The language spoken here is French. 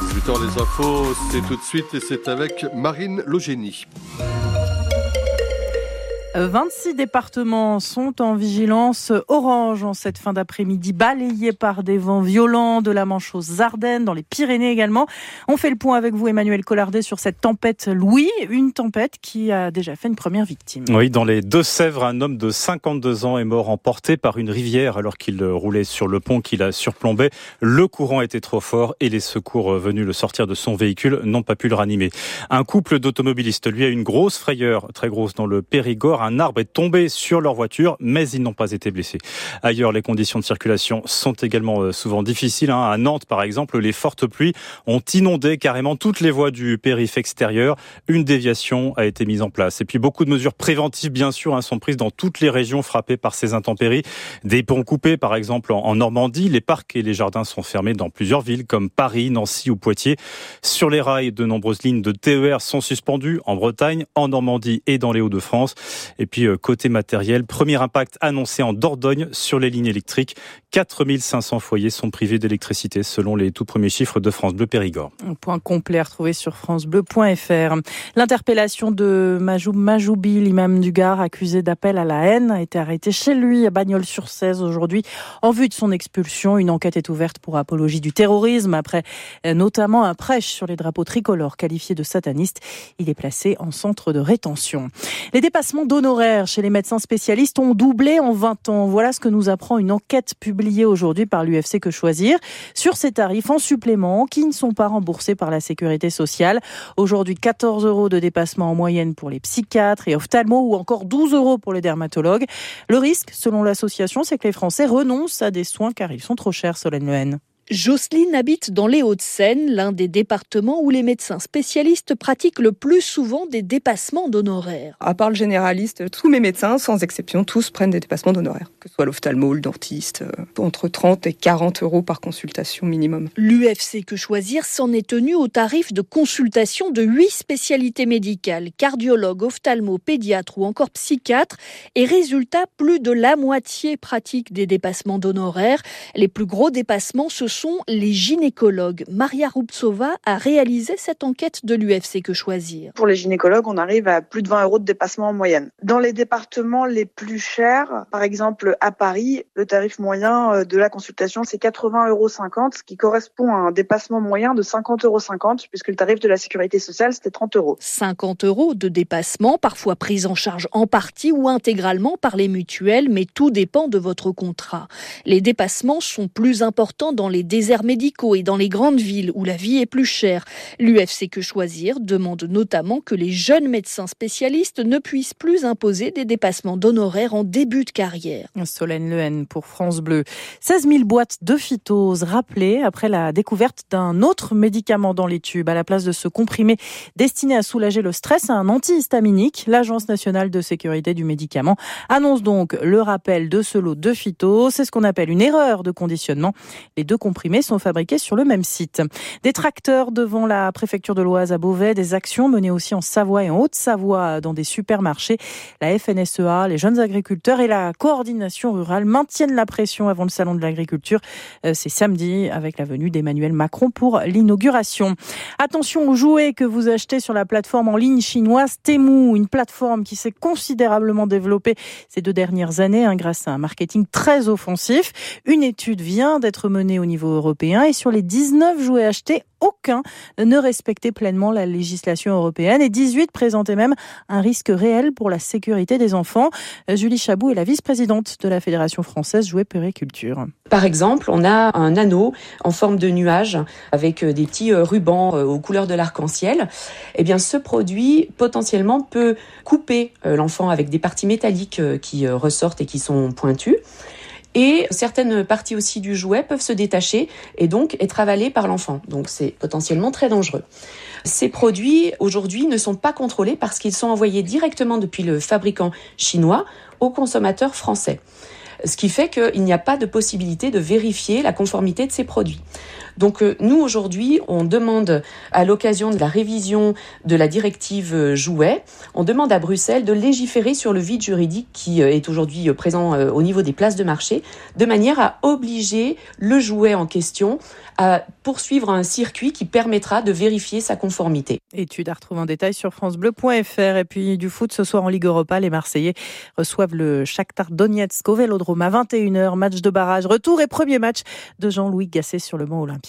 18h les infos, c'est tout de suite et c'est avec Marine Logénie. 26 départements sont en vigilance orange en cette fin d'après-midi, balayés par des vents violents de la Manche aux Ardennes, dans les Pyrénées également. On fait le point avec vous, Emmanuel Collardet, sur cette tempête Louis, une tempête qui a déjà fait une première victime. Oui, dans les Deux-Sèvres, un homme de 52 ans est mort emporté par une rivière alors qu'il roulait sur le pont qu'il a surplombé. Le courant était trop fort et les secours venus le sortir de son véhicule n'ont pas pu le ranimer. Un couple d'automobilistes, lui, a une grosse frayeur, très grosse, dans le Périgord un arbre est tombé sur leur voiture, mais ils n'ont pas été blessés. Ailleurs, les conditions de circulation sont également euh, souvent difficiles. Hein. À Nantes, par exemple, les fortes pluies ont inondé carrément toutes les voies du périph' extérieur. Une déviation a été mise en place. Et puis beaucoup de mesures préventives, bien sûr, hein, sont prises dans toutes les régions frappées par ces intempéries. Des ponts coupés, par exemple, en Normandie. Les parcs et les jardins sont fermés dans plusieurs villes, comme Paris, Nancy ou Poitiers. Sur les rails, de nombreuses lignes de TER sont suspendues en Bretagne, en Normandie et dans les Hauts-de-France. Et puis, euh, côté matériel, premier impact annoncé en Dordogne sur les lignes électriques. 4500 foyers sont privés d'électricité selon les tout premiers chiffres de France Bleu Périgord. Un point complet à retrouver sur francebleu.fr. L'interpellation de Majoub Majoubi, l'imam du Gard, accusé d'appel à la haine, a été arrêté chez lui à Bagnols-sur-Cèze aujourd'hui en vue de son expulsion. Une enquête est ouverte pour apologie du terrorisme après euh, notamment un prêche sur les drapeaux tricolores qualifiés de satanistes. Il est placé en centre de rétention. Les dépassements d'honoraires chez les médecins spécialistes ont doublé en 20 ans. Voilà ce que nous apprend une enquête publiée aujourd'hui par l'UFC Que Choisir sur ces tarifs en supplément qui ne sont pas remboursés par la sécurité sociale. Aujourd'hui, 14 euros de dépassement en moyenne pour les psychiatres et ophtalmos ou encore 12 euros pour les dermatologues. Le risque, selon l'association, c'est que les Français renoncent à des soins car ils sont trop chers, Solène Lehen. Jocelyne habite dans les Hauts-de-Seine, l'un des départements où les médecins spécialistes pratiquent le plus souvent des dépassements d'honoraires. À part le généraliste, tous mes médecins, sans exception, tous prennent des dépassements d'honoraires, que ce soit l'ophtalmo, le dentiste, euh, entre 30 et 40 euros par consultation minimum. L'UFC Que Choisir s'en est tenu au tarif de consultation de 8 spécialités médicales, cardiologue, ophtalmo, pédiatre ou encore psychiatre, et résultat, plus de la moitié pratique des dépassements d'honoraires. Les plus gros dépassements, ce sont les gynécologues. Maria Rubtsova a réalisé cette enquête de l'UFC Que Choisir? Pour les gynécologues, on arrive à plus de 20 euros de dépassement en moyenne. Dans les départements les plus chers, par exemple à Paris, le tarif moyen euh, de la consultation, c'est 80,50 euros, ce qui correspond à un dépassement moyen de 50,50 euros, puisque le tarif de la sécurité sociale, c'était 30 euros. 50 euros de dépassement, parfois pris en charge en partie ou intégralement par les mutuelles, mais tout dépend de votre contrat. Les dépassements sont plus importants dans les déserts médicaux et dans les grandes villes où la vie est plus chère. L'UFC Que Choisir demande notamment que les jeunes médecins spécialistes ne puissent plus imposer des dépassements d'honoraires en début de carrière. Solène Lehen pour France Bleu. 16 000 boîtes de phytose rappelées après la découverte d'un autre médicament dans les tubes. À la place de ce comprimé destiné à soulager le stress, un antihistaminique, l'Agence nationale de sécurité du médicament annonce donc le rappel de ce lot de phytose. C'est ce qu'on appelle une erreur de conditionnement. Les deux comprimés sont fabriqués sur le même site. Des tracteurs devant la préfecture de l'Oise à Beauvais, des actions menées aussi en Savoie et en Haute-Savoie dans des supermarchés. La FNSEA, les jeunes agriculteurs et la coordination rurale maintiennent la pression avant le salon de l'agriculture. Euh, c'est samedi avec la venue d'Emmanuel Macron pour l'inauguration. Attention aux jouets que vous achetez sur la plateforme en ligne chinoise Temu, une plateforme qui s'est considérablement développée ces deux dernières années hein, grâce à un marketing très offensif. Une étude vient d'être menée au niveau européen et sur les 19 jouets achetés, aucun ne respectait pleinement la législation européenne et 18 présentaient même un risque réel pour la sécurité des enfants. Julie Chabou est la vice-présidente de la Fédération française Jouets Périculture. Par exemple, on a un anneau en forme de nuage avec des petits rubans aux couleurs de l'arc-en-ciel. Eh bien, ce produit potentiellement peut couper l'enfant avec des parties métalliques qui ressortent et qui sont pointues. Et certaines parties aussi du jouet peuvent se détacher et donc être avalées par l'enfant. Donc c'est potentiellement très dangereux. Ces produits aujourd'hui ne sont pas contrôlés parce qu'ils sont envoyés directement depuis le fabricant chinois aux consommateurs français. Ce qui fait qu'il n'y a pas de possibilité de vérifier la conformité de ces produits. Donc nous aujourd'hui, on demande à l'occasion de la révision de la directive jouets, on demande à Bruxelles de légiférer sur le vide juridique qui est aujourd'hui présent au niveau des places de marché, de manière à obliger le jouet en question à poursuivre un circuit qui permettra de vérifier sa conformité. Étude à retrouver en détail sur francebleu.fr. Et puis du foot ce soir en Ligue Europa, les Marseillais reçoivent le Shakhtar Donetsk au Vélodrome à 21h. Match de barrage, retour et premier match de Jean-Louis Gasset sur le Mont Olympique.